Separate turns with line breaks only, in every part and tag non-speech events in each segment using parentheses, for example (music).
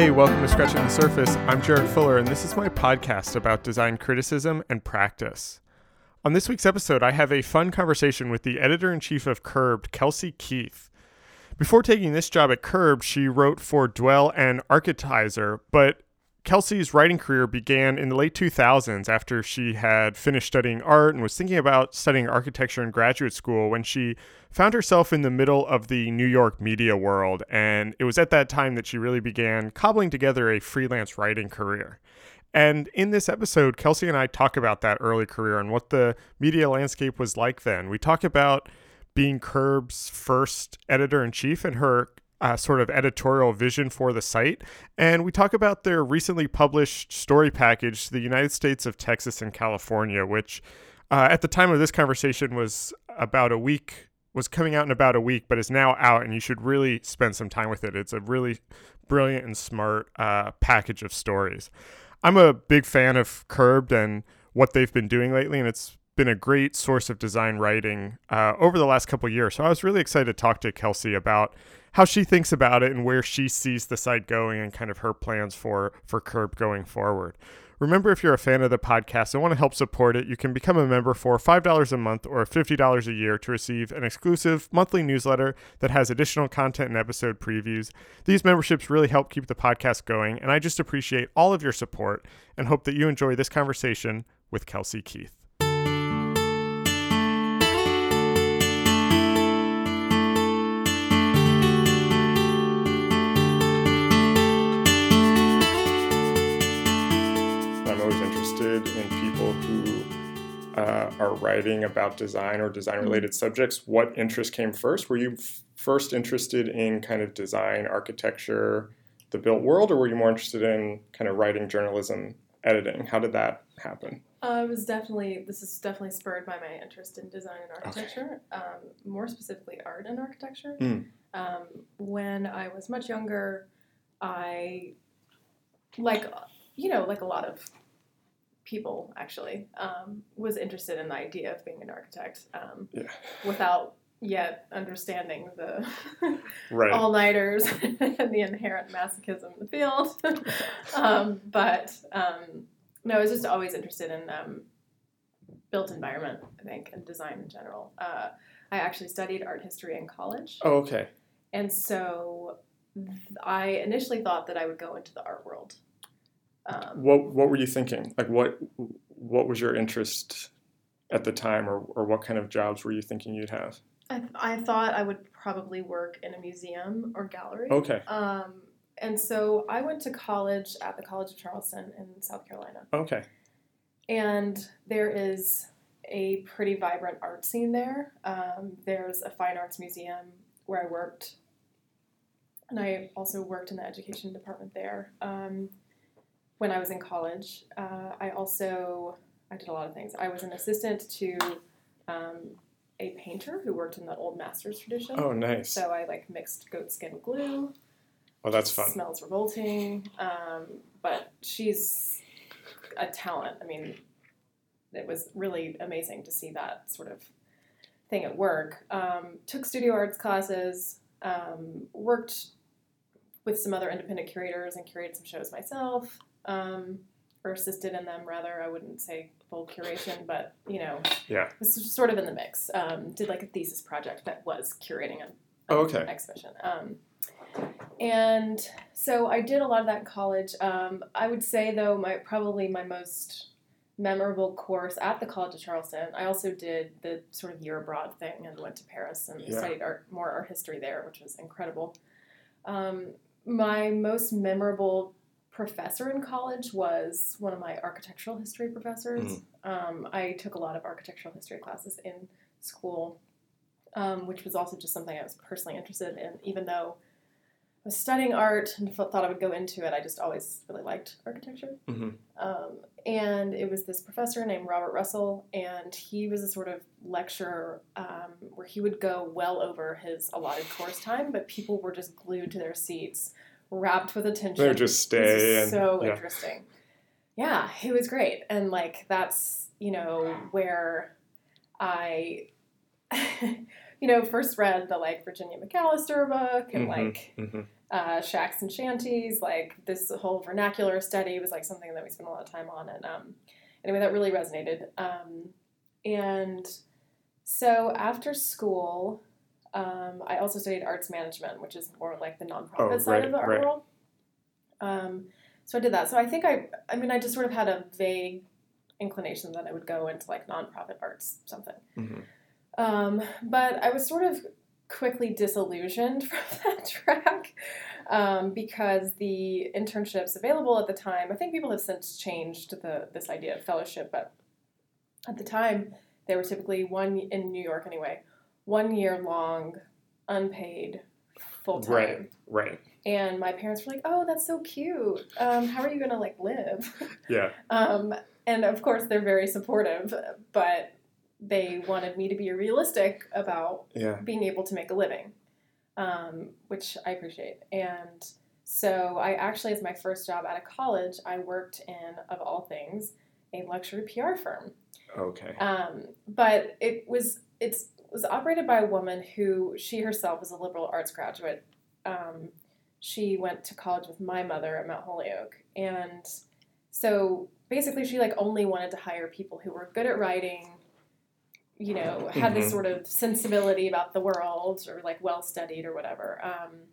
Hey, welcome to Scratching the Surface. I'm Jared Fuller, and this is my podcast about design criticism and practice. On this week's episode, I have a fun conversation with the editor in chief of Curbed, Kelsey Keith. Before taking this job at Curbed, she wrote for Dwell and Architizer, but Kelsey's writing career began in the late 2000s after she had finished studying art and was thinking about studying architecture in graduate school when she found herself in the middle of the New York media world. And it was at that time that she really began cobbling together a freelance writing career. And in this episode, Kelsey and I talk about that early career and what the media landscape was like then. We talk about being Curbed's first editor in chief and her uh, sort of editorial vision for the site. And we talk about their recently published story package, The United States of Texas and California, which uh, at the time of this conversation was about a week, was coming out in about a week, but is now out, and you should really spend some time with it. It's a really brilliant and smart uh, package of stories. I'm a big fan of Curbed and what they've been doing lately, and it's been a great source of design writing uh, over the last couple years. So I was really excited to talk to Kelsey about how she thinks about it and where she sees the site going and kind of her plans for for Curbed going forward. Remember, if you're a fan of the podcast and want to help support it, you can become a member for $5 a month or $50 a year to receive an exclusive monthly newsletter that has additional content and episode previews. These memberships really help keep the podcast going, and I just appreciate all of your support and hope that you enjoy this conversation with Kelsey Keith. Uh, are writing about design or design mm-hmm. related subjects, what interest came first? Were you f- first interested in kind of design, architecture, the built world, or were you more interested in kind of writing, journalism, editing? How did that happen?
Uh, was definitely this is definitely spurred by my interest in design and architecture, okay. um, more specifically art and architecture. Mm. Um, when I was much younger, I like you know like a lot of people actually um, was interested in the idea of being an architect um, yeah. without yet understanding the (laughs) right. all-nighters and the inherent masochism in the field. (laughs) Um, but um, no i was just always interested in um, built environment i think and design in general. Uh, i actually studied art history in college.
Oh okay.
And so i initially thought that i would go into the art world
um, what What were you thinking? Like what What was your interest at the time, or or what kind of jobs were you thinking you'd have?
I, I thought I would probably work in a museum or gallery.
Okay.
Um, and so I went to college at the College of Charleston in South Carolina.
Okay.
And there is a pretty vibrant art scene there. Um, there's a fine arts museum where I worked, and I also worked in the education department there. Um, when I was in college. Uh, I also I did a lot of things. I was an assistant to um, a painter who worked in the old masters tradition.
Oh, nice.
So I like mixed goatskin glue.
Oh, that's fun.
Smells revolting, um, but she's a talent. I mean, it was really amazing to see that sort of thing at work. Um, took studio arts classes, um, worked with some other independent curators and curated some shows myself um, or assisted in them rather. I wouldn't say full curation, but you know,
yeah,
this is sort of in the mix. Um, did like a thesis project that was curating an,
oh, okay.
exhibition. Um, and so I did a lot of that in college. Um, I would say though, my probably my most memorable course at the College of Charleston. I also did the sort of year abroad thing and went to Paris and yeah. studied art, more art history there, which was incredible. Um, my most memorable professor in college was one of my architectural history professors. Mm-hmm. Um, I took a lot of architectural history classes in school, um, which was also just something I was personally interested in. Even though I was studying art and thought I would go into it, I just always really liked architecture. Mm-hmm. Um, and it was this professor named Robert Russell, and he was a sort of lecturer um, where he would go well over his allotted course time, but people were just glued to their seats wrapped with attention.
They just stay.
And, so yeah. interesting. Yeah, it was great. And like that's, you know, where I (laughs) you know, first read the like Virginia McAlester book and mm-hmm, like mm-hmm. uh, shacks and shanties. Like this whole vernacular study was like something that we spent a lot of time on, and um, anyway, that really resonated. Um, and so after school, um, I also studied arts management, which is more like the nonprofit
Oh,
side
right,
of the art
right.
world. Um, so I did that. So I think I, I mean, I just sort of had a vague inclination that I would go into like nonprofit arts something.
Mhm.
Um, but I was sort of quickly disillusioned (laughs) from that track um, because the internships available at the time, I think people have since changed the this idea of fellowship, but at the time they were typically one in New York anyway, one year long, unpaid, full time.
Right. Right.
And my parents were like, "Oh, that's so cute. Um, how are you gonna like live?" (laughs)
Yeah.
Um, and of course, they're very supportive, but they wanted me to be realistic about
Yeah.
being able to make a living, um, which I appreciate. And so, I actually, as my first job out of college, I worked in, of all things, a luxury PR firm.
Okay.
Um, but it was it's was operated by a woman who she herself was a liberal arts graduate. Um, she went to college with my mother at Mount Holyoke, and so basically she like only wanted to hire people who were good at writing. You know, had this
Mhm.
sort of sensibility about the world, or like well studied, or whatever. Um,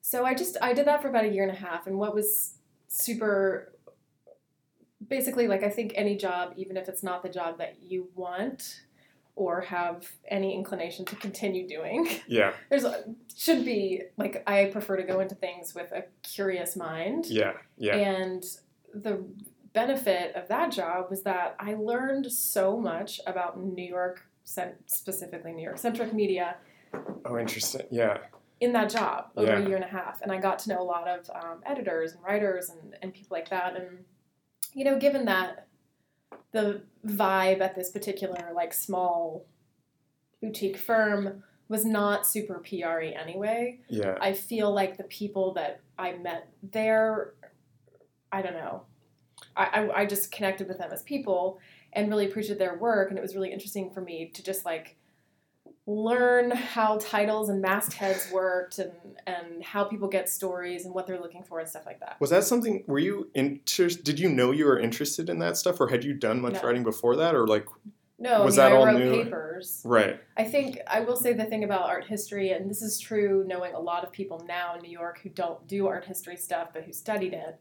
so I just I did that for about a year and a half, and what was super basically like I think any job, even if it's not the job that you want or have any inclination to continue doing, (laughs)
Yeah.
there's should be like I prefer to go into things with a curious mind.
Yeah. Yeah.
And the benefit of that job was that I learned so much about New York, specifically New York centric media,
Oh, interesting. Yeah.
in that job over
Yeah.
a year and a half. And I got to know a lot of um, editors and writers and, and people like that. And, you know, given that the vibe at this particular, like, small boutique firm was not super PR anyway,
Yeah.
I feel like the people that I met there, I don't know, I, I, I just connected with them as people and really appreciated their work. And it was really interesting for me to just like learn how titles and mastheads worked and, and how people get stories and what they're looking for and stuff like that.
Was that something? Were you interested? Did you know you were interested in that stuff, or had you done much
No.
writing before that, or like?
No,
Was
I,
that
mean,
all
I wrote
new?
papers.
Right.
I think I will say the thing about art history, and this is true knowing a lot of people now in New York who don't do art history stuff but who studied it.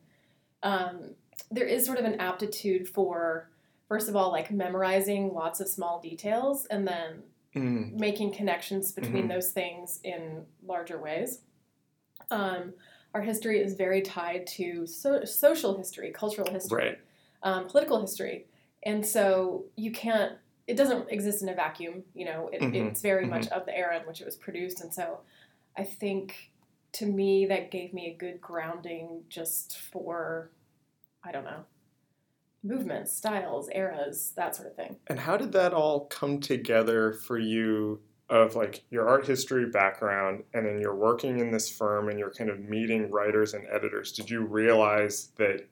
Um, there is sort of an aptitude for, first of all, like memorizing lots of small details and then
Mm.
making connections between
Mhm.
those things in larger ways. Um, art history is very tied to so- social history, cultural history
Right.
um, political history, and so you can't. It doesn't exist in a vacuum. You know, it,
Mhm,
it's very much of the era in which it was produced, and so I think to me that gave me a good grounding just for, I don't know, movements, styles, eras, that sort of thing.
And how did that all come together for you? Of like your art history background, and then you're working in this firm, and you're kind of meeting writers and editors. Did you realize that,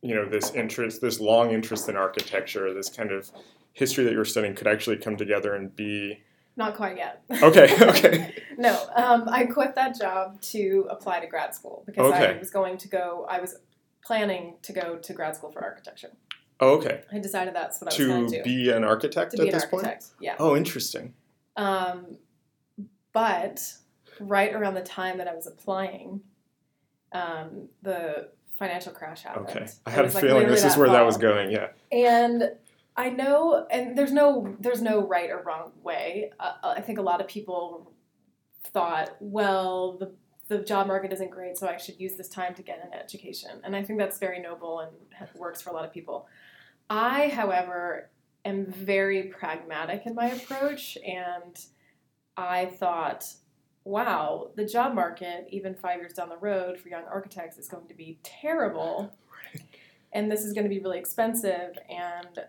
you know, this interest, this long interest in architecture, this kind of history that you were studying, could actually come together and be
Not quite yet.
okay? (laughs) Okay.
no, um, I quit that job to apply to grad school because I was going to go. I was planning to go to grad school for architecture.
Oh, okay.
I decided that's what I was going
To
to do.
be an architect
to
at
be an
this point.
architect. Yeah.
Oh, interesting.
Um, but right around the time that I was applying, um, the financial crash happened.
Okay. I had a
like,
feeling this is where that was going. Yeah.
And I know, and there's no there's no right or wrong way. Uh, I think a lot of people thought, well, the the job market isn't great, so I should use this time to get an education. And I think that's very noble and works for a lot of people. I, however, am very pragmatic in my approach, and I thought, wow, the job market, even five years down the road for young architects, is going to be terrible. And this is going to be really expensive, and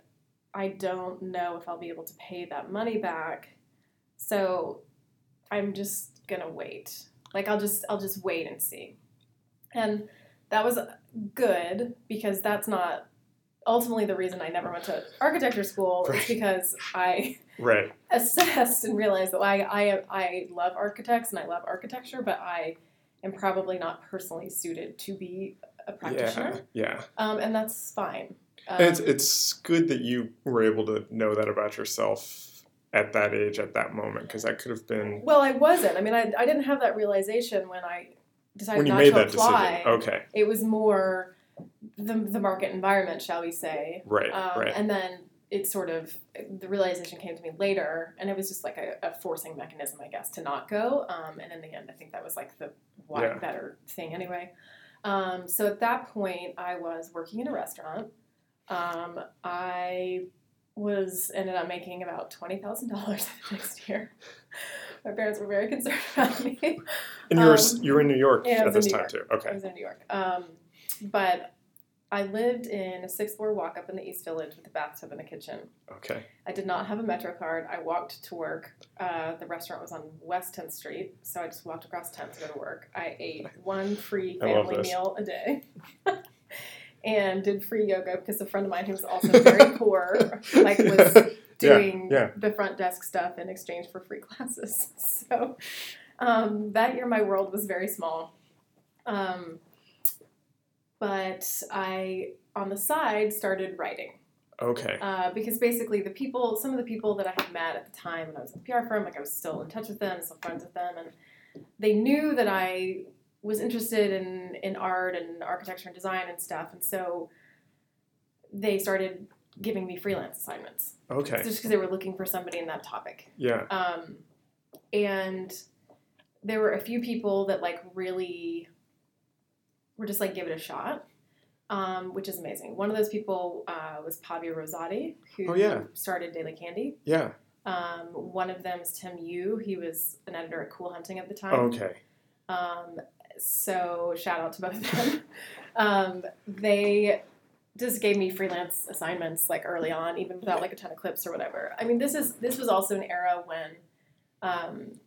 I don't know if I'll be able to pay that money back. So I'm just gonna wait. Like I'll just I'll just wait and see. And that was good because that's not ultimately the reason I never went to architecture school.
Right.
It's because I (laughs)
Right. (laughs)
assessed and realized that I, I I love architects and I love architecture, but I am probably not personally suited to be a practitioner,
Yeah, yeah.
um, and that's fine. Um,
it's it's good that you were able to know that about yourself at that age, at that moment, because that could have been
well, I wasn't. I mean, I, I didn't have that realization when I decided
when you
not
made
to
that
apply.
decision. Okay,
It was more the the market environment, shall we say,
right,
um,
right.
and then it sort of the realization came to me later, and it was just like a, a forcing mechanism, I guess, to not go. Um, and in the end, I think that was like the why
Yeah.
better thing anyway. Um, so at that point, I was working in a restaurant. Um, I was ended up making about twenty thousand dollars (laughs) next year. My parents were very concerned (laughs) about me.
And you were
um,
you were in New York at this time
York.
too. Okay, I
was in New York. Um, but I lived in a sixth floor walk up in the East Village with a bathtub and a kitchen.
okay,
I did not have a Metro card. I walked to work. Uh, the restaurant was on West 10th Street, so I just walked across 10th to go to work. I ate (laughs) one free family meal a day. And did free yoga because a friend of mine who was also very (laughs) poor like was doing
yeah.
the front desk stuff in exchange for free (laughs) classes. So um, that year, my world was very small. Um, but I, on the side, started writing
okay,
uh, because basically the people, some of the people that I had met at the time when I was in the PR firm, like I was still in touch with them, still friends with them, and they knew that I was interested in in art and architecture and design and stuff, and so they started giving me freelance assignments
okay,
just because they were looking for somebody in that topic.
yeah,
Um, and there were a few people that like really were just like give it a shot, um, which is amazing. One of those people uh, was Pavia Rosati, who
Oh, yeah.
started Daily Candy.
yeah,
Um, one of them is Tim Yu. He was an editor at Cool Hunting at the time.
okay,
Um, so shout out to both of them. (laughs) um, they just gave me freelance assignments like early on, even without like a ton of clips or whatever. I mean, this is this was also an era when um,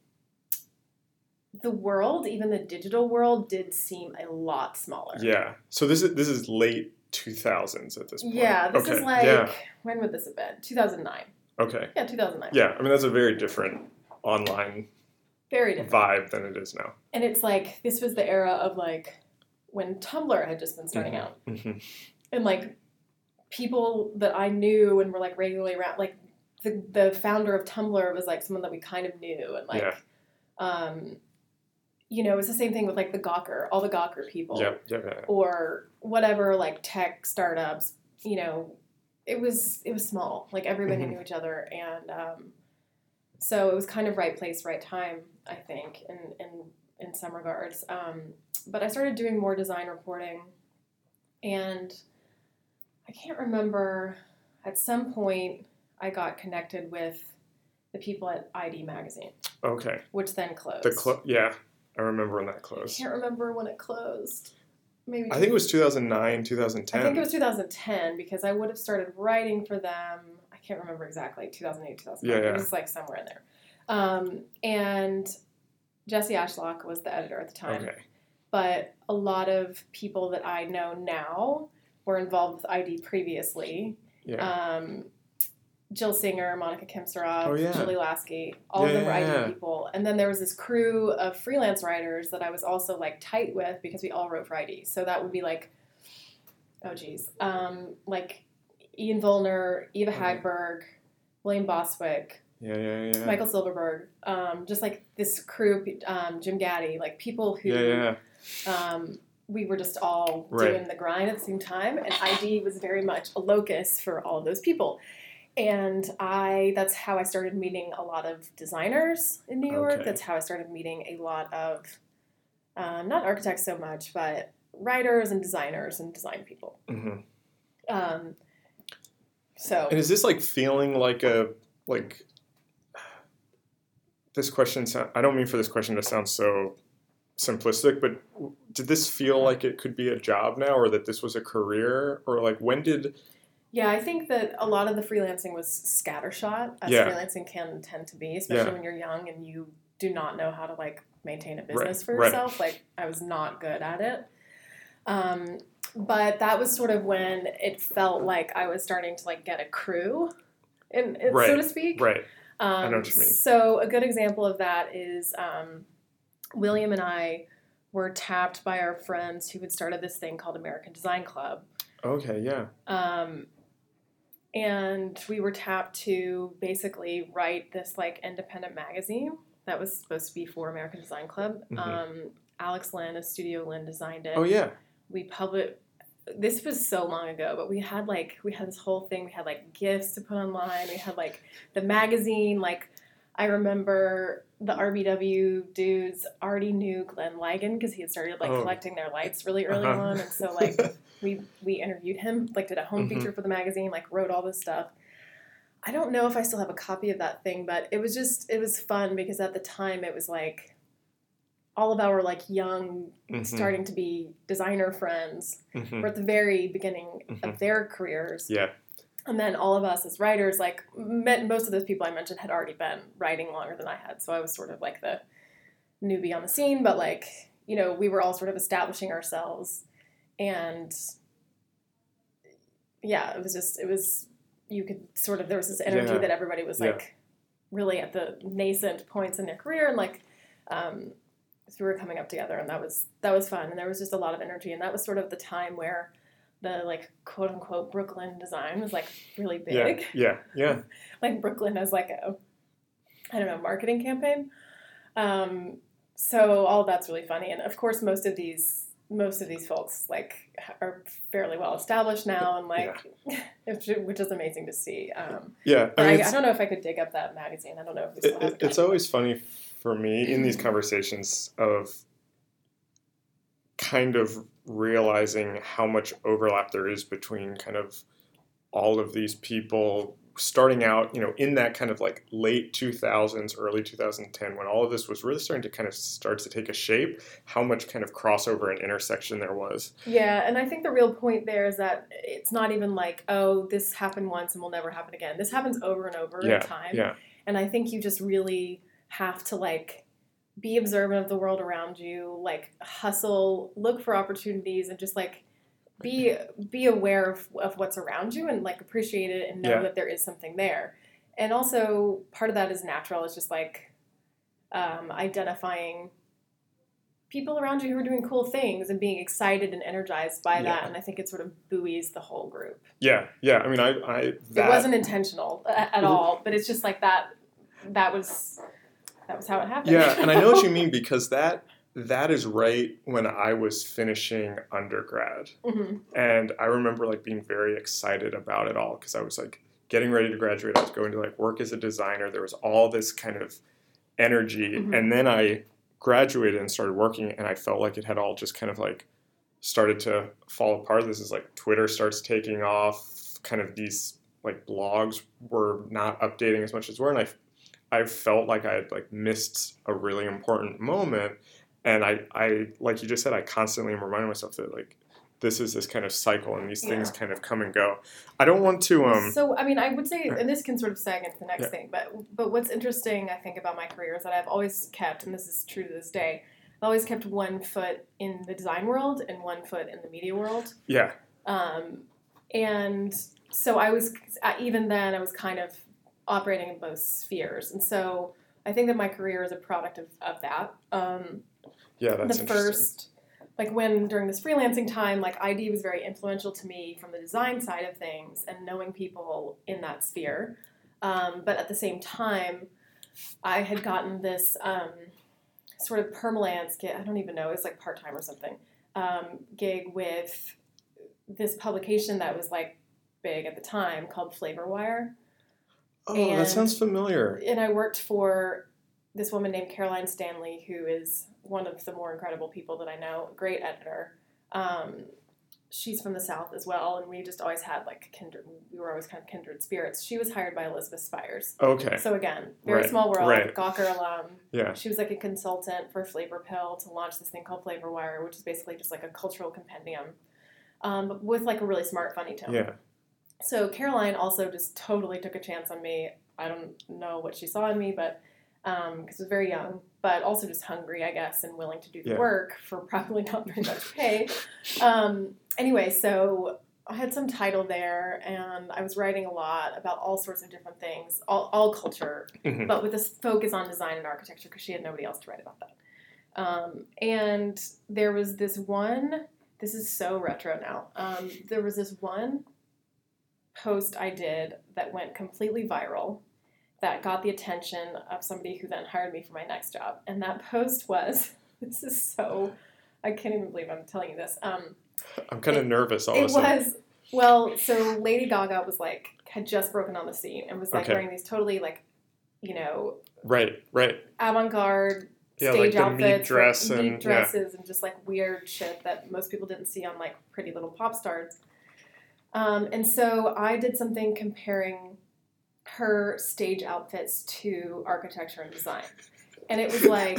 the world, even the digital world, did seem a lot smaller.
yeah. So this is this is late two thousands at this point.
Yeah, this
okay.
is like
yeah,
when would this have been? Two thousand nine.
okay,
Yeah, two thousand nine.
yeah. I mean that's a very different online
Very different.
vibe than it is now.
And it's like this was the era of like when Tumblr had just been starting
Mhm.
out.
Mhm.
and like people that I knew and were like regularly around, like the the founder of Tumblr was like someone that we kind of knew, and like,
Yeah.
um, you know, it's the same thing with like the Gawker, all the Gawker people,
Yep, yep,
or whatever like tech startups. You know, it was it was small, like everybody
Mhm.
knew each other, and um, so it was kind of right place, right time. I think in in in some regards. Um, but I started doing more design reporting, and I can't remember. At some point, I got connected with the people at ID Magazine,
Okay.
which then closed.
The clo- yeah, I remember when that closed.
I can't remember when it closed. Maybe
I think it was 2009, 2010.
I think it was 2010 because I would have started writing for them. I can't remember exactly 2008, 2009.
Yeah, yeah.
It was like somewhere in there. Um, and Jesse Ashlock was the editor at the time.
Okay.
But a lot of people that I know now were involved with ID previously.
Yeah.
Um, Jill Singer, Monica Khemsurov,
Oh, yeah.
Julie Lasky, all of
Yeah,
them were ID people. And then there was this crew of freelance writers that I was also like tight with because we all wrote for ID. So that would be like, oh geez, um, like Ian Volner, Eva
Mhm.
Hagberg, William Bostwick,
yeah, yeah, yeah.
Michael Silverberg, um, just like this crew, um, Jim Gaddy, like people who
yeah, yeah.
um, we were just all
Right.
doing the grind at the same time and id was very much a locus for all of those people and i that's how i started meeting a lot of designers in new york
Okay.
that's how i started meeting a lot of um, not architects so much but writers and designers and design people
hmm
um, so
And is this like feeling like a like? This question. sound- I don't mean for this question to sound so simplistic, but did this feel like it could be a job now, or that this was a career, or like when did?
Yeah, I think that a lot of the freelancing was scattershot, as
Yeah.
freelancing can tend to be, especially
Yeah.
when you're young and you do not know how to like maintain a business for
right.
yourself. Like I was not good at it. Um, but that was sort of when it felt like I was starting to like get a crew, in, in- so to speak.
Right.
Um,
know what you mean.
So a good example of that is um, William and I were tapped by our friends who had started this thing called American Design Club.
Okay, yeah.
Um, and we were tapped to basically write this like independent magazine that was supposed to be for American Design Club.
Mhm.
Um, Alex Lin of Studio Lin designed it.
Oh yeah.
We published. This was so long ago, but we had like we had this whole thing. We had like gifts to put online. We had like the magazine. Like I remember the RBW dudes already knew Glenn Ligon because he had started like
Oh.
collecting their lights really early
Uh-huh.
on, and so like (laughs) we we interviewed him, like did a home
Mhm.
feature for the magazine, like wrote all this stuff. I don't know if I still have a copy of that thing, but it was just it was fun because at the time it was like all of our like young
Mhm,
starting to be designer friends
mhm.
were at the very beginning
Mhm.
of their careers.
Yeah.
And then all of us as writers, like met, most of those people I mentioned had already been writing longer than I had. So I was sort of like the newbie on the scene, but like, you know, we were all sort of establishing ourselves. And yeah, it was just, it was, you could sort of, there was this energy
Yeah.
that everybody was
Yeah.
like really at the nascent points in their career. And like, um, we were coming up together and that was, that was fun. And there was just a lot of energy. And that was sort of the time where the like quote unquote Brooklyn design was like really big
Yeah, yeah, yeah. (laughs)
like Brooklyn as like a I don't know marketing campaign. Um, so all that's really funny, and of course most of these most of these folks like are fairly well established now, and like which, (laughs) which is amazing to see. Um,
Yeah, I
I,
mean,
I,
it's,
don't know if I could dig up that magazine. I don't know if we still
it-
it.
it's always funny for me in these conversations of kind of realizing how much overlap there is between kind of all of these people starting out, you know, in that kind of like late 2000s, early 2010, when all of this was really starting to kind of start to take a shape, how much kind of crossover and intersection there was.
Yeah, and I think the real point there is that it's not even like, oh, this happened once and will never happen again. This happens over and over
Yeah,
in time.
Yeah,
And I think you just really have to like be observant of the world around you, like hustle, look for opportunities, and just like be (clears throat) be aware of, of what's around you and like appreciate it and know
Yeah.
that there is something there. And also part of that is natural. It's just like um, identifying people around you who are doing cool things and being excited and energized by that. And I think it sort of buoys the whole group
yeah, yeah. I mean, I, I that,
it wasn't intentional at
Mhm.
all, but it's just like that. That was that was how it happened.
Yeah, and I know what you mean (laughs) because that that is right when I was finishing undergrad.
hmm
And I remember like being very excited about it all because I was like getting ready to graduate. I was going to like work as a designer. There was all this kind of energy.
Mhm.
And then I graduated and started working and I felt like it had all just kind of like started to fall apart. This is like Twitter starts taking off, kind of these like blogs were not updating as much as were and I I felt like I had like missed a really important moment. And I, I like you just said, I constantly am reminding myself that like this is this kind of cycle and these things kind of come and go. I don't want to um
so I mean, I would say, and this can sort of seg into the next
Yeah.
thing, but but what's interesting, I think, about my career is that I've always kept, and this is true to this day, I've always kept one foot in the design world and one foot in the media world.
yeah,
Um, and so I was even then I was kind of operating in both spheres, and so I think that my career is a product of, of that. Um,
yeah, that's
the first like when during this freelancing time like id was very influential to me from the design side of things and knowing people in that sphere. Um, but at the same time i had gotten this um, sort of permalance gig i don't even know it was like part-time or something um, gig with this publication that was like big at the time called Flavorwire
Oh, that sounds familiar.
and I worked for this woman named Caroline Stanley, who is one of the more incredible people that I know. Great editor. Um, she's from the South as well, and we just always had like kindred. We were always kind of kindred spirits. She was hired by Elizabeth Spiers.
Okay.
So again, very
Right,
small world.
right.
Gawker alum.
Yeah.
She was like a consultant for Flavorpill to launch this thing called Flavorwire, which is basically just like a cultural compendium, um, but with like a really smart, funny tone.
Yeah.
So Caroline also just totally took a chance on me. I don't know what she saw in me, but because I was very young, but also just hungry, I guess, and willing to do the
Yeah.
work for (laughs) probably not very much pay. um, anyway, so I had some title there, and I was writing a lot about all sorts of different things, all, all culture,
Mhm.
but with this focus on design and architecture because she had nobody else to write about that. Um, and there was this one, this is so retro now. Um, there was this one post I did that went completely viral that got the attention of somebody who then hired me for my next job. And that post was (laughs) this is so, I can't even believe I'm telling you this. Um,
I'm kind of nervous all
it
of a sudden.
was well, so Lady Gaga was like had just broken on the scene and was like
Okay.
wearing these totally like, you know,
Right, right.
avant-garde
Yeah,
stage
like
outfits,
dress
meat
and- yeah.
dresses, and just like weird shit that most people didn't see on like Pretty Little Pop Stars. Um, and so I did something comparing her stage outfits to architecture and design, and it was (laughs) like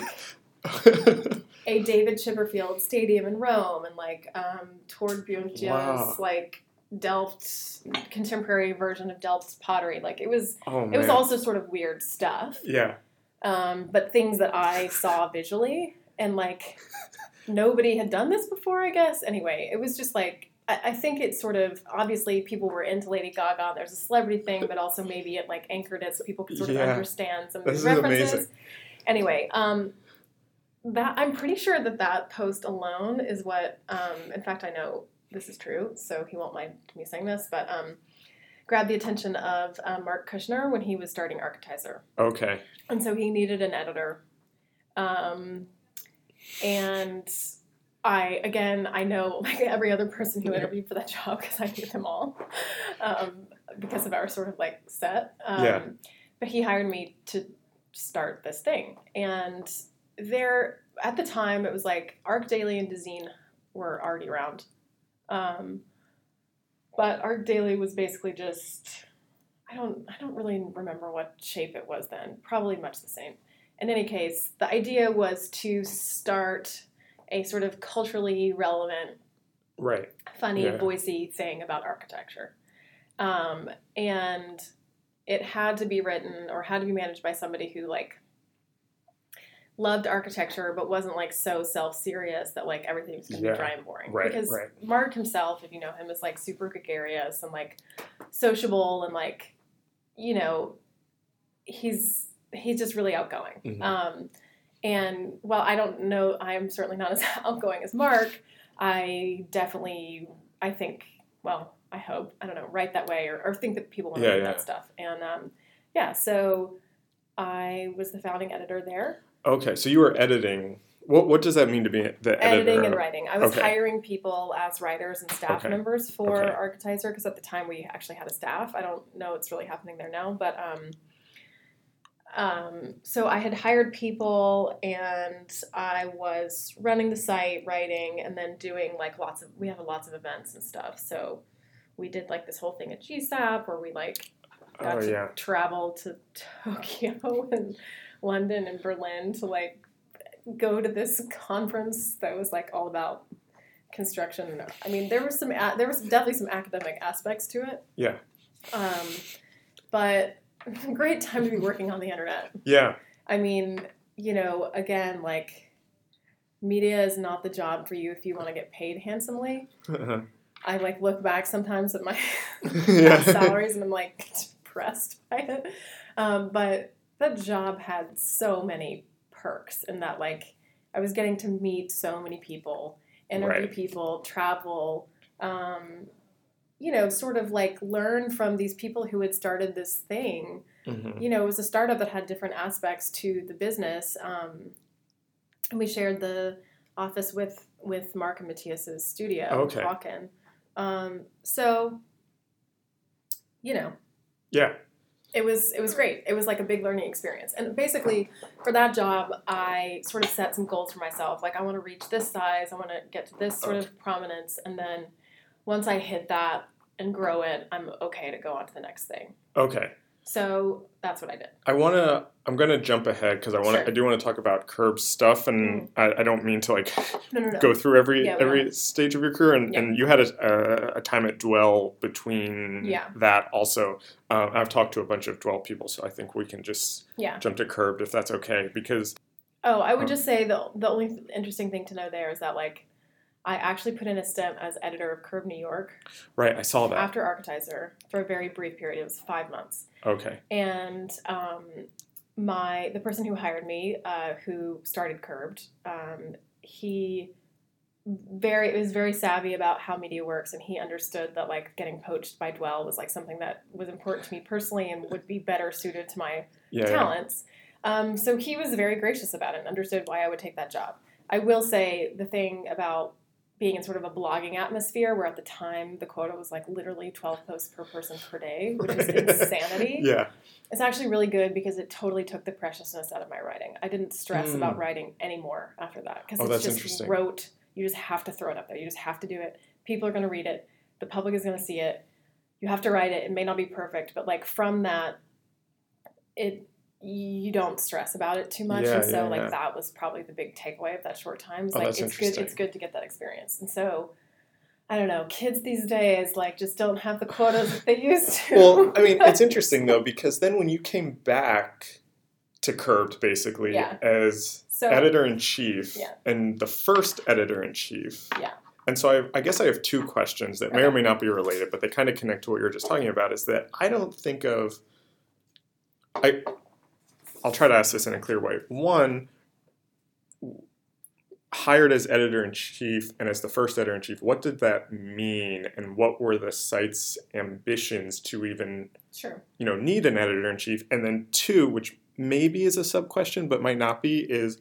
a David Chipperfield Stadium in Rome, and like um, Tord Boontje's
Wow.
like Delft contemporary version of Delft's pottery. Like it was,
oh
it was also sort of weird stuff
Yeah.
um, but things that I saw visually, and like nobody had done this before, I guess. Anyway, it was just like I, I think it sort of obviously people were into Lady Gaga. There's a celebrity thing, but also maybe it like anchored it so people could sort of
Yeah.
understand some of
This
the references.
amazing.
Anyway, um, that I'm pretty sure that that post alone is what. Um, in fact, I know this is true, so he won't mind me saying this, but. Um, grabbed the attention of um, Marc Kushner when he was starting Architizer
Okay.
and so he needed an editor um, and i again i know (laughs) like every other person who interviewed for that (laughs) job because i knew them all um, because of our sort of like set um,
Yeah.
but he hired me to start this thing and there at the time it was like ArchDaily and Dezeen were already around um, but ArchDaily was basically just I don't I don't really remember what shape it was then. Probably much the same. In any case, the idea was to start a sort of culturally relevant,
Right.
funny,
Yeah.
voicey thing about architecture. Um, and it had to be written or had to be managed by somebody who like loved architecture but wasn't like so self-serious that like everything was going to
Yeah.
be dry and boring
Right,
because
right.
marc himself if you know him is like super gregarious and like sociable and like you know he's he's just really outgoing
Mhm.
um, and while i don't know i'm certainly not as (laughs) outgoing as marc i definitely i think well i hope i don't know write that way or, or think that people want to
Yeah,
read
yeah.
that stuff and um, yeah so i was the founding editor there
Okay. So you were editing. What What does that mean to be the editor?
editing and writing. I was
Okay.
hiring people as writers and staff
Okay.
members for
Okay.
Architizer because at the time we actually had a staff. I don't know what's really happening there now, but um, um, so I had hired people and I was running the site, writing, and then doing like lots of. We have lots of events and stuff, so we did like this whole thing at GSAP where we like got
Oh
to
yeah.
travel to Tokyo (laughs) and London and Berlin to like go to this conference that was like all about construction. I mean, there was some a- there was definitely some academic aspects to it.
Yeah.
Um, but (laughs) great time to be working on the internet.
Yeah.
I mean, you know, again, like media is not the job for you if you want to get paid handsomely. I like look back sometimes at my (laughs) (laughs)
yeah.
salaries and I'm like depressed by it. Um, but that job had so many perks in that like I was getting to meet so many people, interview
Right.
people, travel, um, you know, sort of like learn from these people who had started this thing.
Mhm.
You know, it was a startup that had different aspects to the business. Um, and we shared the office with with Marc and Matthias's studio,
Okay.
Hawken. Um, so, you know,
Yeah.
it was it was great. It was like a big learning experience. And basically, for that job, I sort of set some goals for myself. Like I want to reach this size, I want to get to this sort of prominence, and then once I hit that and grow it, I'm okay to go on to the next thing.
Okay.
So that's what I did.
I want to. I'm going to jump ahead because I want. to
Sure.
I do want to talk about Curbed stuff, and I, I don't mean to like (laughs)
No, no, no.
go through every
Yeah,
every stage of your career. And,
Yeah.
and you had a, a, a time at Dwell between
Yeah.
that also. Uh, I've talked to a bunch of Dwell people, so I think we can just
Yeah.
jump to curbed if that's okay. Because
Oh, I would
Huh.
just say the the only interesting thing to know there is that like I actually put in a stint as editor of Curbed New York
right, I saw that.
after Architizer for a very brief period. It was five months.
Okay.
and um, my the person who hired me, uh, who started Curbed, um, he very it was very savvy about how media works, and he understood that like getting poached by Dwell was like something that was important to me personally and would be better suited to my
Yeah. yeah.
talents. Um, so he was very gracious about it and understood why I would take that job. I will say the thing about being in sort of a blogging atmosphere where at the time the quota was like literally 12 posts per person per day, which is (laughs) insanity.
Yeah.
It's actually really good because it totally took the preciousness out of my writing. I didn't stress
Mm.
about writing anymore after that because
Oh,
it's just
interesting.
rote. You just have to throw it up there. You just have to do it. People are going to read it. The public is going to see it. You have to write it. It may not be perfect, but like from that, it you don't stress about it too much.
Yeah,
and so
yeah,
like
yeah.
that was probably the big takeaway of that short time. It's
Oh,
like it's good. It's good to get that experience. And so. I don't know. Kids these days like just don't have the quotas that they used to.
Well, I mean, it's (laughs) interesting though because then when you came back to Curbed, basically as
so
editor in chief,
Yeah.
and the first editor in chief.
Yeah.
And so I, I guess I have two questions that may or may not be related, but they kind of connect to what you were just talking about. Is that I don't think of. I. I'll try to ask this in a clear way. One. Hired as editor in chief and as the first editor in chief, what did that mean, and what were the site's ambitions to even
sure.
you know need an editor in chief and then two which maybe is a sub question but might not be is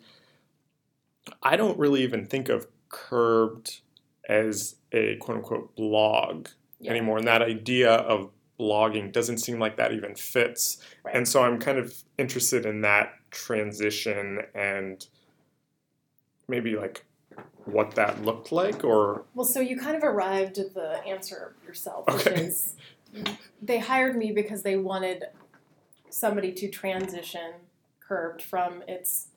i don't really even think of curbed as a quote unquote blog
Yeah.
anymore and that idea of blogging doesn't seem like that even fits
Right.
and so i'm kind of interested in that transition and maybe like what that looked like or
Well, so you kind of arrived at the answer yourself, which
Okay.
is they hired me because they wanted somebody to transition Curbed from its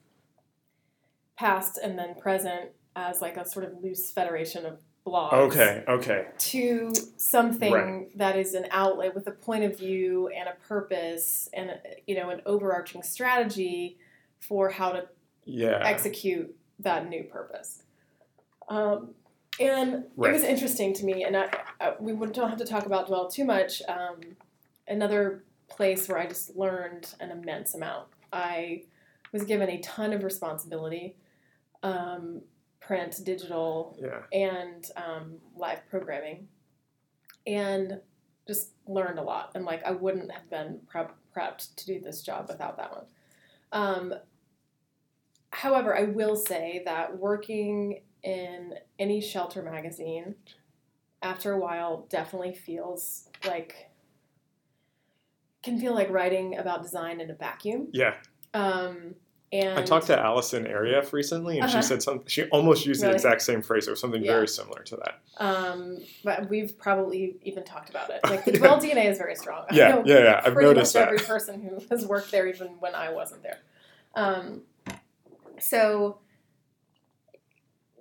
past and then present as like a sort of loose federation of blogs
okay okay
to something
Right.
that is an outlet with a point of view and a purpose and you know an overarching strategy for how to
yeah
execute that new purpose. Um, and it was interesting to me, and I, I, we don't have to talk about Dwell too much. Um, another place where I just learned an immense amount. I was given a ton of responsibility, um, print, digital,
yeah
and um, live programming, and just learned a lot. And like I wouldn't have been prep, prepped to do this job without that one. Um, however, I will say that working in any shelter magazine, after a while, definitely feels like can feel like writing about design in a vacuum.
yeah
Um, and
I talked to Allison Arieff recently, and
Uh-huh.
she said something. She almost used the exact same phrase, or something
Yeah.
very similar to that.
Um, but we've probably even talked about it. Like the
Yeah.
Dwell DNA is very strong. I
Yeah,
know
yeah, yeah. I've noticed
much
that.
every person who has worked there, even when I wasn't there. Um, so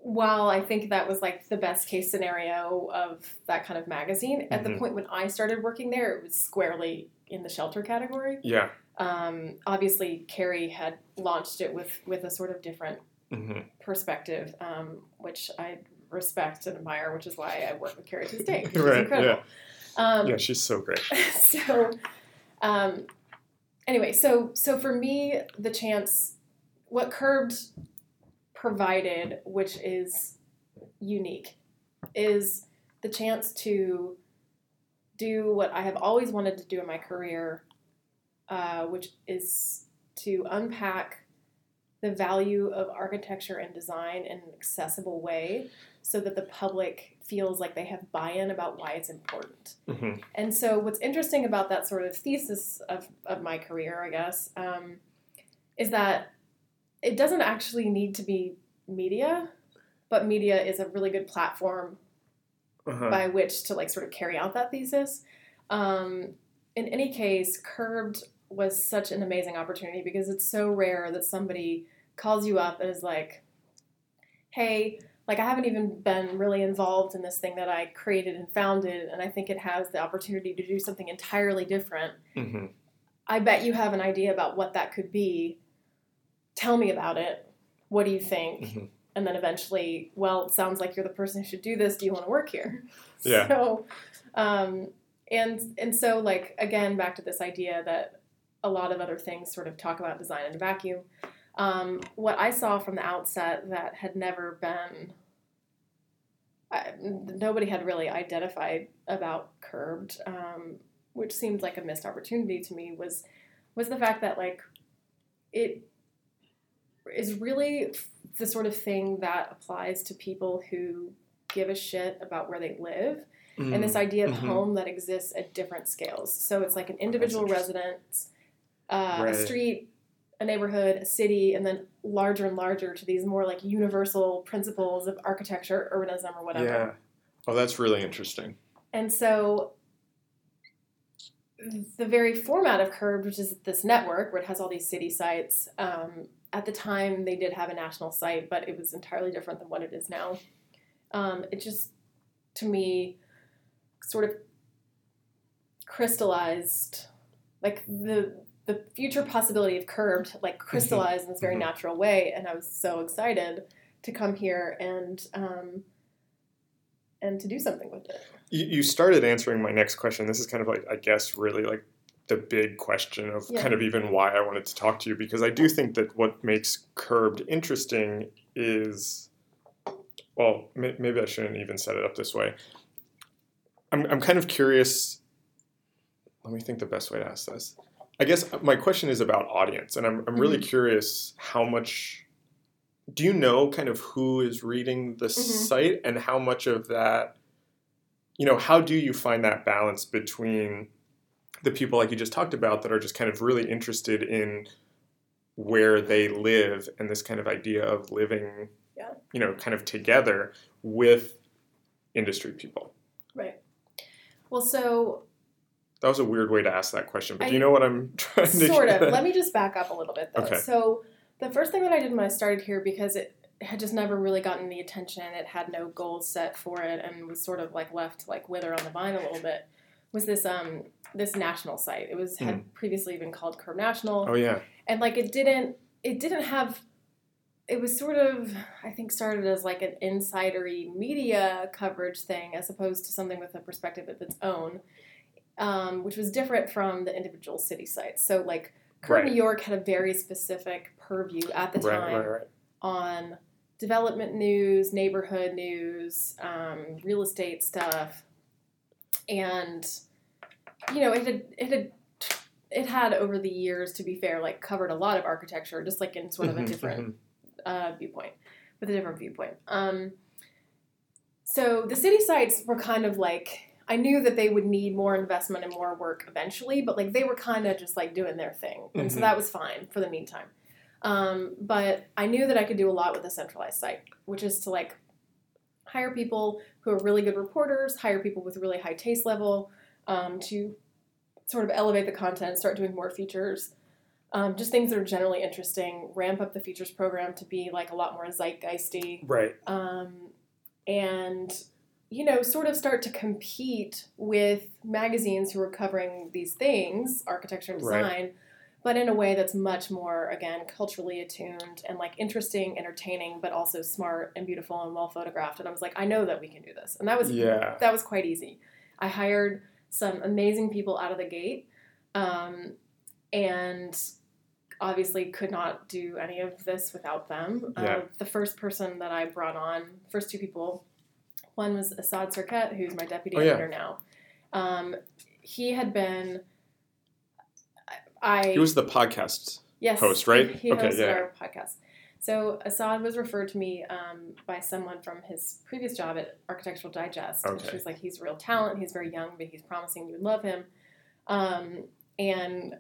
while I think that was like the best case scenario of that kind of magazine, at the
Mhm.
point when I started working there, it was squarely in the shelter category.
Yeah.
Um, obviously, Karrie had launched it with with a sort of different
hmm
perspective, um, which I respect and admire, which is why I work with Karrie to this day. She's
Right,
incredible. Um,
Yeah, she's so great. (laughs)
so, um, anyway, so so for me, the chance, what Curbed provided, which is unique, is the chance to do what I have always wanted to do in my career, uh, which is to unpack the value of architecture and design in an accessible way so that the public feels like they have buy-in about why it's important.
hmm
And so, what's interesting about that sort of thesis of, of my career, I guess, um, is that it doesn't actually need to be media, but media is a really good platform
Uh-huh.
by which to like sort of carry out that thesis. Um, in any case, Curbed was such an amazing opportunity because it's so rare that somebody calls you up and is like, "Hey, like I haven't even been really involved in this thing that I created and founded, and I think it has the opportunity to do something entirely different.
hmm
I bet you have an idea about what that could be. Tell me about it. What do you think?"
Mhm.
And then eventually, well, it sounds like you're the person who should do this. Do you want to work here?
Yeah. (laughs)
So, um, and and so like again, back to this idea that a lot of other things sort of talk about design in a vacuum. Um, what I saw from the outset that had never been, I, nobody had really identified about Curbed, um, which seemed like a missed opportunity to me, was was the fact that like it is really the sort of thing that applies to people who give a shit about where they live
Mm.
and this idea of
Mhm.
home that exists at different scales. So it's like an individual residence, uh,
Right.
a street, a neighborhood, a city, and then larger and larger to these more like universal principles of architecture, urbanism, or whatever.
Yeah. Oh, that's really interesting.
And so the very format of Curbed, which is this network where it has all these city sites, um, at the time they did have a national site, but it was entirely different than what it is now. Um, it just, to me, sort of crystallized, like the the future possibility of Curbed, like crystallized in this very
Mhm.
natural way, and I was so excited to come here and um, and to do something with it.
You, you started answering my next question. This is kind of like, I guess, really like the big question of
Yeah.
kind of even why I wanted to talk to you because I do think that what makes Curbed interesting is, well, may, maybe I shouldn't even set it up this way. I'm, I'm kind of curious. Let me think the best way to ask this. I guess my question is about audience, and I'm, I'm really mm-hmm. curious how much. Do you know kind of who is reading the mm-hmm. site and how much of that you know, how do you find that balance between the people like you just talked about that are just kind of really interested in where they live and this kind of idea of living,
Yeah.
you know, kind of together with industry people?
Right. Well, so
That was a weird way to ask that question, but do you know what I'm (laughs) trying to
sort of. Let me just back up a little bit though.
Okay.
So the first thing that I did when I started here, because it had just never really gotten the attention, it had no goals set for it, and was sort of like left to like wither on the vine a little bit, was this um this national site. It was had previously been called Curbed National.
Oh yeah.
and like it didn't it didn't have it was sort of i think started as like an insidery media coverage thing as opposed to something with a perspective of its own um, which was different from the individual city sites so like Curbed
Right.
new york had a very specific purview at the time
right, right.
on development news neighborhood news um, real estate stuff and you know it had it had it had over the years to be fair like covered a lot of architecture just like in sort of a
Mhm,
different
mhm.
uh, viewpoint with a different viewpoint um, so the city sites were kind of like i knew that they would need more investment and more work eventually but like they were kind of just like doing their thing and so
Mhm.
that was fine for the meantime um, but i knew that i could do a lot with a centralized site which is to like hire people who are really good reporters hire people with really high taste level um, to sort of elevate the content start doing more features um, just things that are generally interesting ramp up the features program to be like a lot more zeitgeisty
Right.
um, and you know sort of start to compete with magazines who are covering these things architecture and
Right.
design but in a way that's much more again culturally attuned and like interesting entertaining but also smart and beautiful and well photographed and i was like i know that we can do this and that was
Yeah.
that was quite easy i hired some amazing people out of the gate um, and obviously could not do any of this without them.
Yeah.
Uh, the first person that I brought on, first two people, one was Asad Syrkett, who's my deputy
Oh, yeah.
editor now. Um, he had been, I
He was the podcast.
yes,
host, right?
He, he
Okay,
hosted
yeah.
our podcast. So Assad was referred to me um, by someone from his previous job at Architectural Digest.
Okay.
She was like, he's real talent. He's very young, but he's promising you would love him. Um, and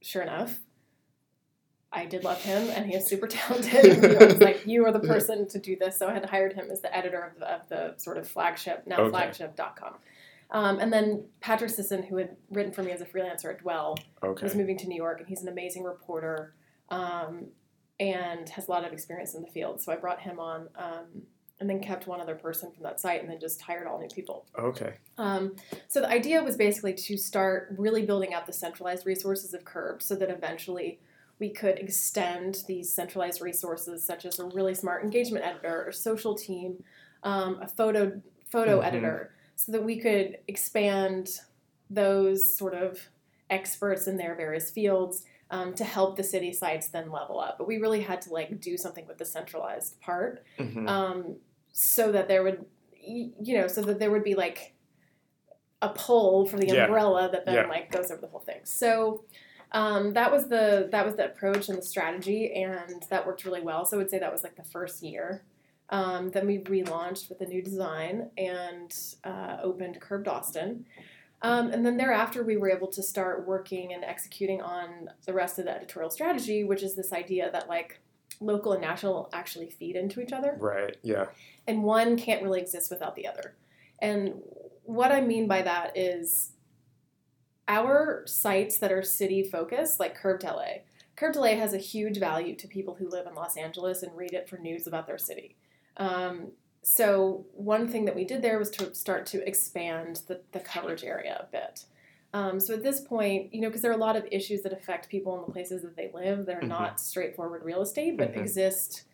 sure enough, I did love him, and he is super talented. And he was like, you are the (laughs) person to do this. So I had hired him as the editor of the, of the sort of flagship, now
Okay.
flagship.com. Um, and then Patrick Sisson, who had written for me as a freelancer at Dwell,
Okay.
was moving to New York, and he's an amazing reporter um, and has a lot of experience in the field. So I brought him on, um, and then kept one other person from that site, and then just hired all new people.
Okay.
Um, so the idea was basically to start really building out the centralized resources of Curbed, so that eventually we could extend these centralized resources, such as a really smart engagement editor, or social team, um, a photo photo
Mhm.
editor, so that we could expand those sort of experts in their various fields um, to help the city sites then level up. But we really had to like do something with the centralized part
Mhm.
um, so that there would, you know, so that there would be like a pole for the
Yeah.
umbrella that then
Yeah.
like goes over the whole thing. So um, that was the that was the approach and the strategy, and that worked really well. So I would say that was like the first year. Um, then we relaunched with a new design and uh, opened Curbed Austin. Um, and then thereafter, we were able to start working and executing on the rest of the editorial strategy, which is this idea that like local and national actually feed into each other
Right. Yeah.
and one can't really exist without the other. And what I mean by that is our sites that are city focused, like Curbed LA. Curbed LA has a huge value to people who live in Los Angeles and read it for news about their city. Um, so one thing that we did there was to start to expand the, the coverage area a bit. Um, so at this point, you know, because there are a lot of issues that affect people in the places that they live, that are
Mhm.
not straightforward real estate, but
Mhm.
exist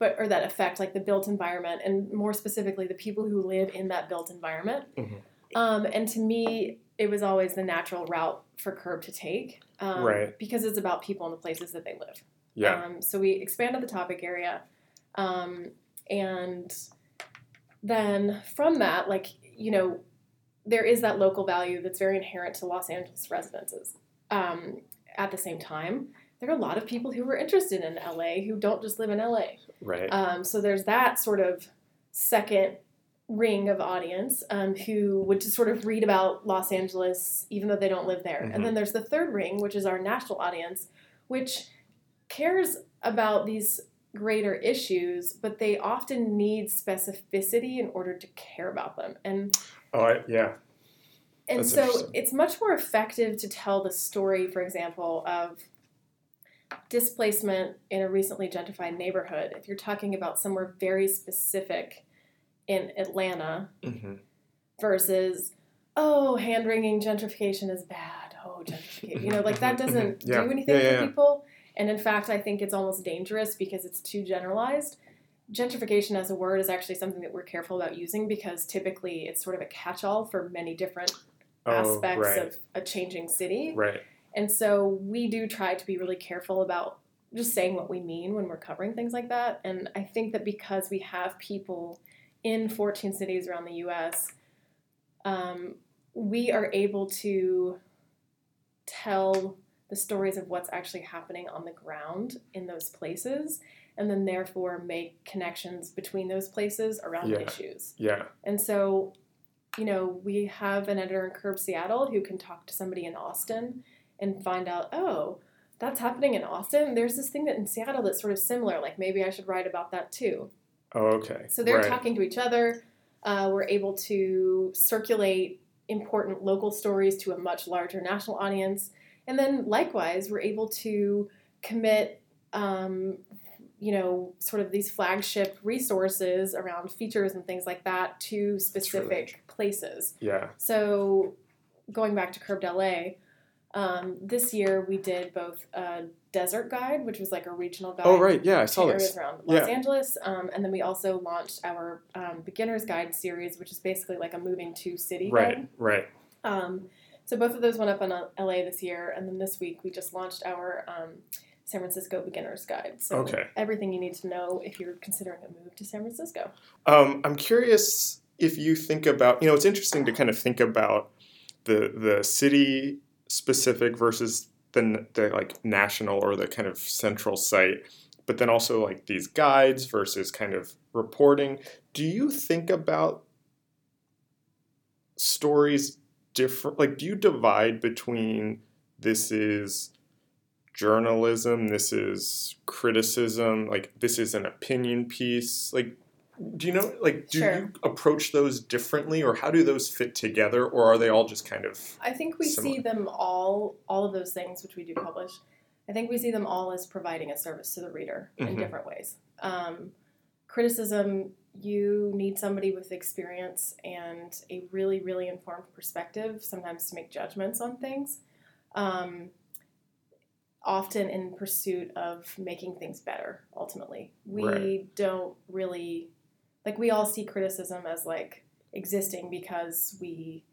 but or that affect like the built environment and more specifically the people who live in that built environment.
Mhm.
Um, and to me, it was always the natural route for Curbed to take, um,
Right.
Because it's about people and the places that they live.
Yeah.
Um, so we expanded the topic area, um, and then from that, like you know, there is that local value that's very inherent to Los Angeles residences. Um, at the same time, there are a lot of people who are interested in LA who don't just live in LA.
right.
Um, so there's that sort of second ring of audience um, who would just sort of read about Los Angeles even though they don't live there.
Mhm.
And then there's the third ring, which is our national audience, which cares about these greater issues, but they often need specificity in order to care about them. And
oh, I, yeah.
and
That's
so it's much more effective to tell the story, for example, of displacement in a recently gentrified neighborhood. If you're talking about somewhere very specific in Atlanta
hmm
versus, oh, hand wringing gentrification is bad. Oh, gentrification. You know, like that doesn't
Yeah.
do anything
Yeah, yeah,
for people. And in fact, I think it's almost dangerous because it's too generalized. Gentrification as a word is actually something that we're careful about using because typically it's sort of a catch all for many different
Oh,
aspects
right.
of a changing city.
Right.
And so we do try to be really careful about just saying what we mean when we're covering things like that. And I think that because we have people in 14 cities around the US, um, we are able to tell the stories of what's actually happening on the ground in those places and then therefore make connections between those places around
Yeah.
issues.
Yeah.
And so, you know, we have an editor in Curbed Seattle who can talk to somebody in Austin and find out, oh, that's happening in Austin. There's this thing that in Seattle that's sort of similar. Like maybe I should write about that too.
Oh, okay.
So they're
right.
talking to each other. Uh, we're able to circulate important local stories to a much larger national audience. And then likewise, we're able to commit, um, you know, sort of these flagship resources around features and things like that to specific places.
Yeah.
So going back to Curbed LA, um, this year we did both a desert guide, which was like a regional guide
Oh, right. Yeah, I saw this.
around Los
Yeah.
Angeles, um, and then we also launched our um, beginner's guide series, which is basically like a moving to city
Right.
guide.
Right.
Um, so both of those went up in uh, LA this year, and then this week we just launched our um, San Francisco beginner's guide. So
Okay.
everything you need to know if you're considering a move to San Francisco.
Um, I'm curious if you think about, you know, it's interesting to kind of think about the the city specific versus the the like national or the kind of central site, but then also like these guides versus kind of reporting. Do you think about stories different? Like, do you divide between this is journalism, this is criticism, like this is an opinion piece, like do you know like do
Sure.
you approach those differently or how do those fit together or are they all just kind of
I think we
Similar.
see them all, all of those things which we do publish. I think we see them all as providing a service to the reader in
Mhm.
different ways. Um, criticism, you need somebody with experience and a really, really informed perspective sometimes to make judgments on things. Um, often in pursuit of making things better, ultimately. We
Right.
don't really, like, we all see criticism as like existing because we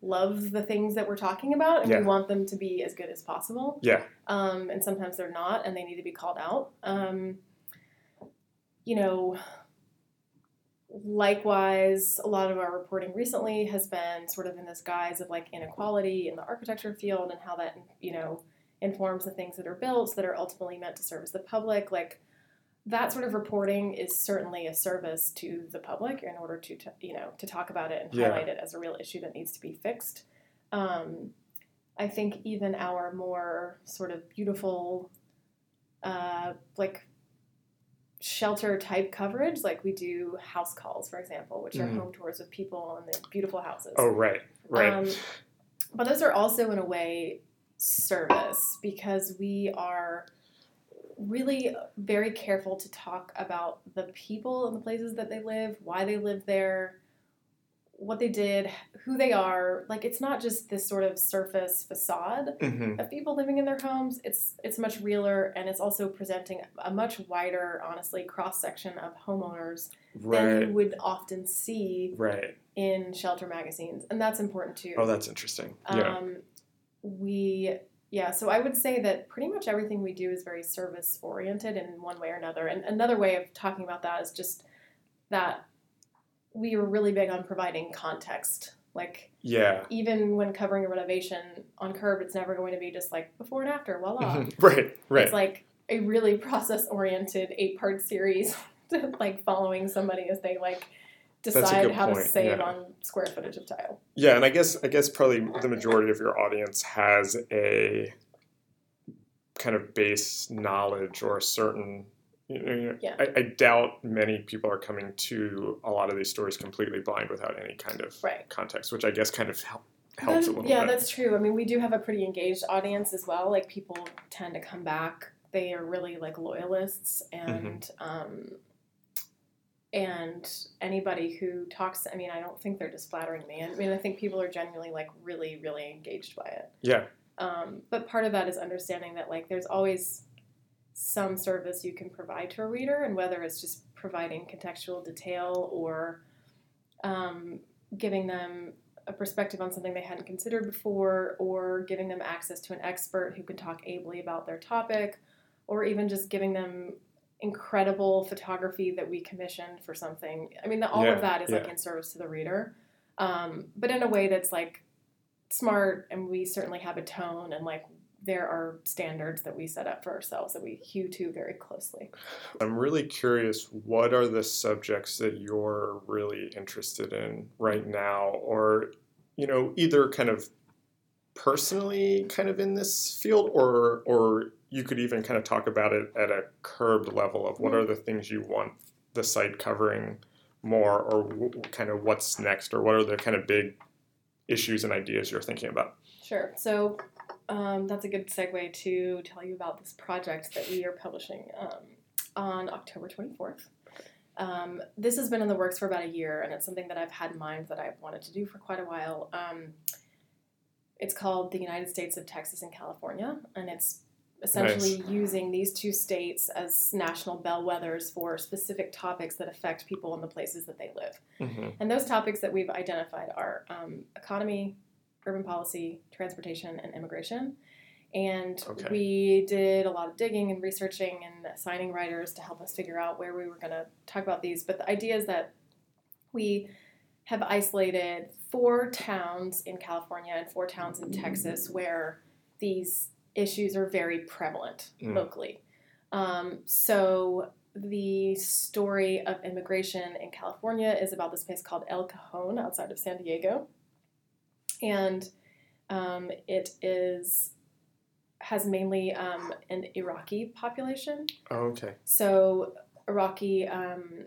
love the things that we're talking about and
Yeah.
we want them to be as good as possible.
Yeah.
Um, and sometimes they're not and they need to be called out. Um, you know, likewise, a lot of our reporting recently has been sort of in this guise of like inequality in the architecture field and how that, you know, informs the things that are built that are ultimately meant to service the public. Like, that sort of reporting is certainly a service to the public in order to, t- you know, to talk about it and
Yeah.
highlight it as a real issue that needs to be fixed. Um, I think even our more sort of beautiful, uh, like shelter type coverage, like we do house calls, for example, which are
Mhm.
home tours with people and the beautiful houses.
Oh, right. Right.
Um, but those are also, in a way, service because we are really very careful to talk about the people and the places that they live, why they live there, what they did, who they are. Like it's not just this sort of surface facade
hmm
of people living in their homes. It's it's much realer and it's also presenting a much wider, honestly, cross section of homeowners than you would often see
Right.
in shelter magazines, and that's important too.
Oh, that's interesting. Yeah.
Um, we, yeah, so I would say that pretty much everything we do is very service oriented in one way or another. And another way of talking about that is just that we are really big on providing context. Like,
Yeah.
even when covering a renovation on Curbed, it's never going to be just like before and after, voila. (laughs)
Right. Right.
It's like a really process oriented eight part series, (laughs) like following somebody as they like decide
good
how to
point,
save
yeah.
on square footage of tile.
Yeah, and I guess I guess probably the majority of your audience has a kind of base knowledge or a certain. You know,
Yeah.
I, I doubt many people are coming to a lot of these stories completely blind without any kind of
Right.
context, which I guess kind of help, helps a
That-
little
yeah,
bit.
that's true. I mean, we do have a pretty engaged audience as well. Like people tend to come back. They are really like loyalists, and
Mm-hmm.
um, and anybody who talks. I mean, I don't think they're just flattering me. I mean, I think people are genuinely like really, really engaged by it.
yeah,
Um, but part of that is understanding that like there's always some service you can provide to a reader, and whether it's just providing contextual detail or um, giving them a perspective on something they hadn't considered before, or giving them access to an expert who can talk ably about their topic, or even just giving them incredible photography that we commissioned for something. I mean, the, all
Yeah,
of that is like in service to the reader, um, but in a way that's like smart, and we certainly have a tone and like there are standards that we set up for ourselves that we hew to very closely.
I'm really curious. What are the subjects that you're really interested in right now, or you know, either kind of personally, kind of in this field, or or you could even kind of talk about it at a curbed level of what are the things you want the site covering more, or w- kind of what's next, or what are the kind of big issues and ideas you're thinking about.
Sure. So um, that's a good segue to tell you about this project that we are publishing um, on October 24th. Um, this has been in the works for about a year, and it's something that I've had in mind that I've wanted to do for quite a while. Um, it's called the United States of Texas and California, and it's essentially using these two states as national bellwethers for specific topics that affect people in the places that they live.
Mm-hmm.
And those topics that we've identified are um, economy, urban policy, transportation, and immigration. And
Okay.
we did a lot of digging and researching and assigning writers to help us figure out where we were going to talk about these. But the idea is that we have isolated four towns in California and four towns in Texas where these issues are very prevalent
Mm.
locally. Um, so the story of immigration in California is about this place called El Cajon outside of San Diego, and um, it is has mainly um, an Iraqi population.
Oh, okay.
So Iraqi um,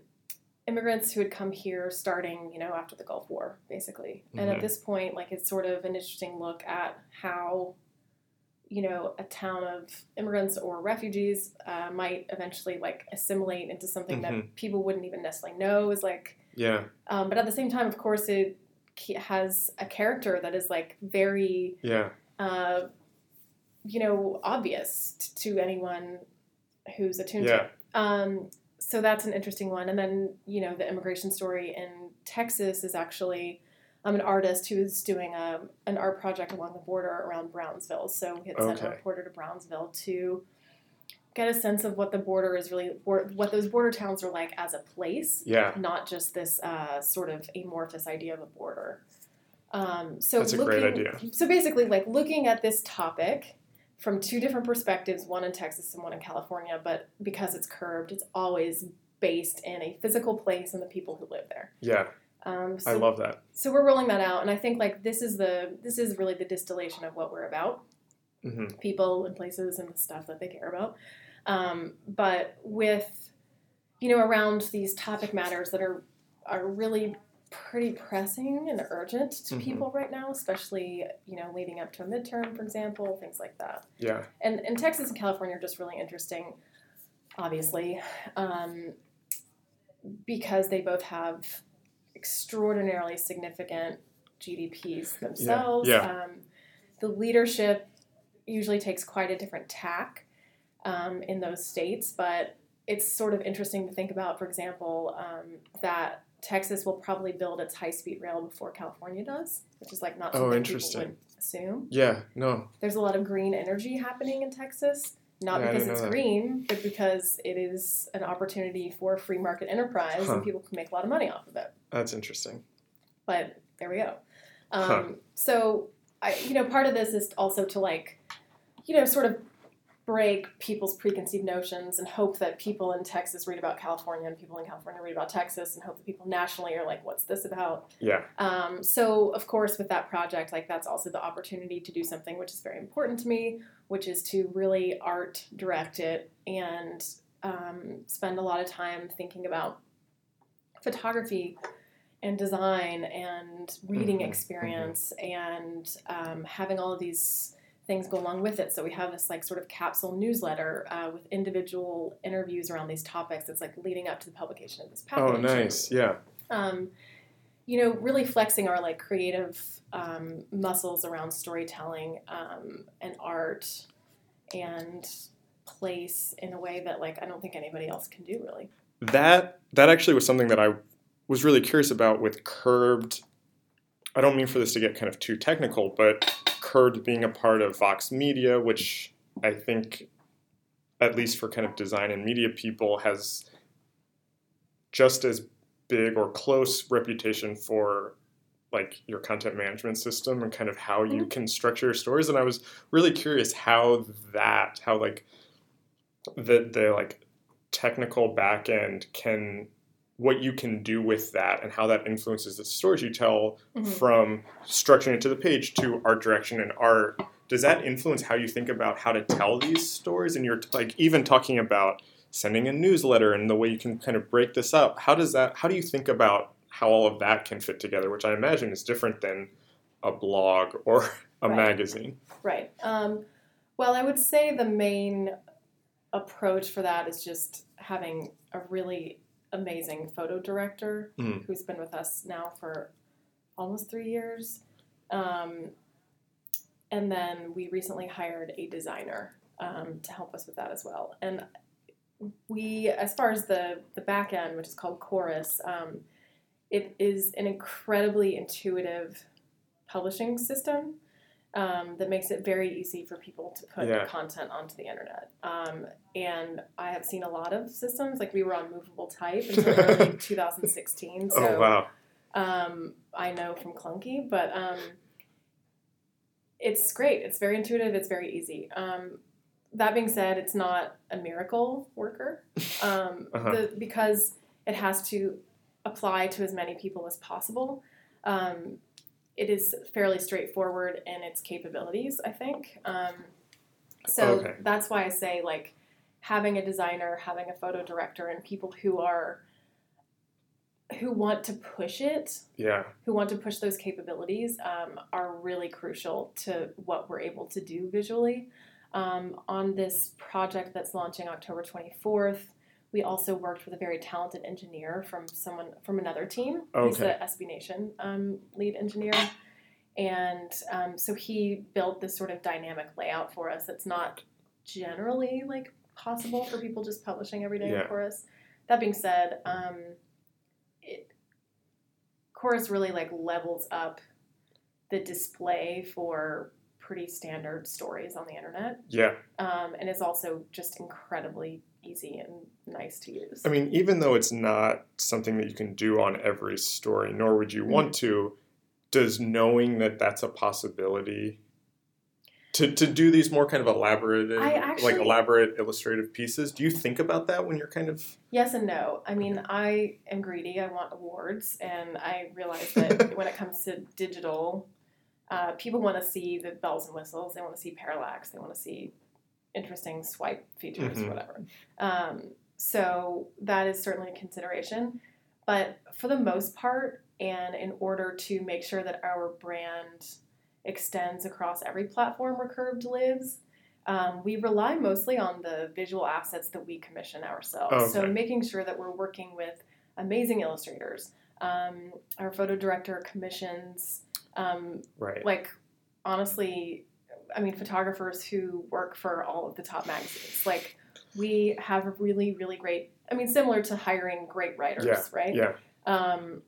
immigrants who had come here starting, you know, after the Gulf War, basically. And
Mhm.
at this point, like it's sort of an interesting look at how, you know, a town of immigrants or refugees uh, might eventually like assimilate into something that people wouldn't even necessarily know is like.
Yeah.
Um, but at the same time, of course, it has a character that is like very
Yeah.
uh, you know, obvious t- to anyone who's attuned to
Yeah.
it. Um, so that's an interesting one. And then, you know, the immigration story in Texas is actually I'm an artist who's doing a, an art project along the border around Brownsville. So we had sent a reporter to Brownsville to get a sense of what the border is really, what those border towns are like as a place,
Yeah.
not just this uh, sort of amorphous idea of a border. Um, so
That's a great
looking-
idea.
So basically, like looking at this topic from two different perspectives, one in Texas and one in California, but because it's Curbed, it's always based in a physical place and the people who live there.
Yeah.
Um, so,
I love that.
so we're rolling that out, and I think like this is the this is really the distillation of what we're about
hmm
people and places and the stuff that they care about. Um, but with, you know, around these topic matters that are are really pretty pressing and urgent to
Mhm.
people right now, especially you know leading up to a midterm, for example, things like that.
Yeah.
And and Texas and California are just really interesting, obviously, um, because they both have extraordinarily significant GDPs themselves.
yeah.
Um, the leadership usually takes quite a different tack um, in those states, but it's sort of interesting to think about, for example, um, that Texas will probably build its high speed rail before California does, which is like not
Oh,
something
interesting.
people would assume.
Yeah. No.
There's a lot of green energy happening in Texas, not
Yeah,
because it's
that.
green, but because it is an opportunity for free market enterprise
Huh.
and people can make a lot of money off of it.
That's interesting.
But there we go. Um,
Huh.
So, I, you know, part of this is also to like, you know, sort of break people's preconceived notions and hope that people in Texas read about California and people in California read about Texas and hope that people nationally are like, what's this about?
Yeah.
Um, so, of course, with that project, like that's also the opportunity to do something which is very important to me, which is to really art direct it and um, spend a lot of time thinking about photography and design and reading
Mhm,
experience and um, having all of these things go along with it. So we have this like sort of capsule newsletter uh, with individual interviews around these topics. It's like leading up to the publication of this package.
Oh, nice. Yeah.
um, you know, really flexing our like creative um, muscles around storytelling um, and art and place in a way that like I don't think anybody else can do really.
That that actually was something that I was really curious about with Curbed. I don't mean for this to get kind of too technical, but Curbed being a part of Vox Media, which I think, at least for kind of design and media people, has just as big or close reputation for like your content management system and kind of how you mm-hmm. can structure your stories and i was really curious how that how like the the like technical back end can what you can do with that and how that influences the stories you tell
Mhm.
from structuring it to the page to art direction and art does that influence how you think about how to tell these stories and you're like even talking about sending a newsletter and the way you can kind of break this up how does that how do you think about how all of that can fit together which i imagine is different than a blog or (laughs) a
Right.
magazine
Right. Um, well, I would say the main approach for that is just having a really amazing photo director
Mm.
who's been with us now for almost three years. Um, and then we recently hired a designer um, to help us with that as well. And we, as far as the, the back end, which is called Chorus, um, it is an incredibly intuitive publishing system um, that makes it very easy for people to put
Yeah.
content onto the internet. Um, and I have seen a lot of systems, like we were on Movable Type until early (laughs) 2016. So
oh wow
um, I know from Clunky, but um, it's great. It's very intuitive. It's very easy. Um, that being said, it's not a miracle worker (laughs) um,
Uh-huh.
the, because it has to apply to as many people as possible. Um, it is fairly straightforward in its capabilities, I think. Um, so
Okay.
that's why I say like having a designer, having a photo director, and people who are who want to push it
yeah
who want to push those capabilities um, are really crucial to what we're able to do visually. Um, on this project that's launching October 24th, we also worked with a very talented engineer from someone from another team. He's the SB Nation um, lead engineer. And um, so he built this sort of dynamic layout for us that's not generally like possible for people just publishing every day
Yeah.
in Chorus. That being said, um, it, Chorus really like levels up the display for pretty standard stories on the internet,
Yeah.
um, and is also just incredibly easy and nice to use.
I mean, even though it's not something that you can do on every story, nor would you want to, does knowing that that's a possibility to, to do these more kind of elaborate, like elaborate illustrative pieces, do you think about that when you're kind of
Yes and no. I mean, I am greedy. I want awards, and I realize that (laughs) when it comes to digital, uh, people want to see the bells and whistles. They want to see parallax. They want to see interesting swipe features,
Mhm.
whatever. Um, so that is certainly a consideration. But for the most part, and in order to make sure that our brand extends across every platform where Curbed lives, um, we rely mostly on the visual assets that we commission ourselves. So making sure that we're working with amazing illustrators. Um, our photo director commissions um,
right?
like honestly i mean photographers who work for all of the top magazines. Like we have a really really great i mean similar to hiring great writers
Yeah,
right?
yeah.
um,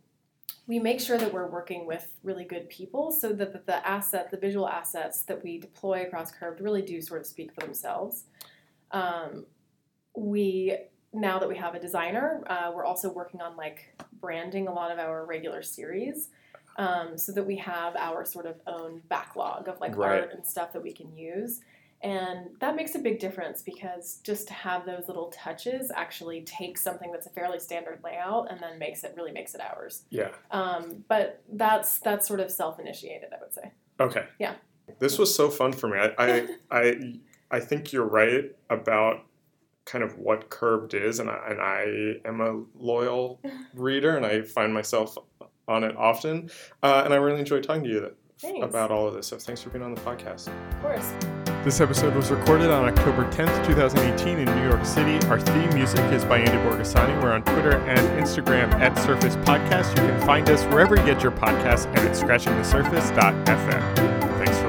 we make sure that we're working with really good people so that the, the asset the visual assets that we deploy across Curbed really do sort of speak for themselves. Um, we now that we have a designer uh, we're also working on like branding a lot of our regular series um, so that we have our sort of own backlog of like
Right.
art and stuff that we can use and that makes a big difference because just to have those little touches actually takes something that's a fairly standard layout and then makes it really makes it ours
Yeah.
um, but that's that's sort of self-initiated i would say
Okay.
Yeah.
This was so fun for me. I I (laughs) I, I think you're right about kind of what Curbed is, and I, and I am a loyal (laughs) reader, and I find myself on it often. Uh, and I really enjoyed talking to you
Thanks.
about all of this. So thanks for being on the podcast.
of course
This episode was recorded on October 10th, 2018 in New York City. Our theme music is by Andy Borgasani. We're on Twitter and Instagram at Surface Podcast. You can find us wherever you get your podcasts and at scratchingthesurface.fm. Thanks for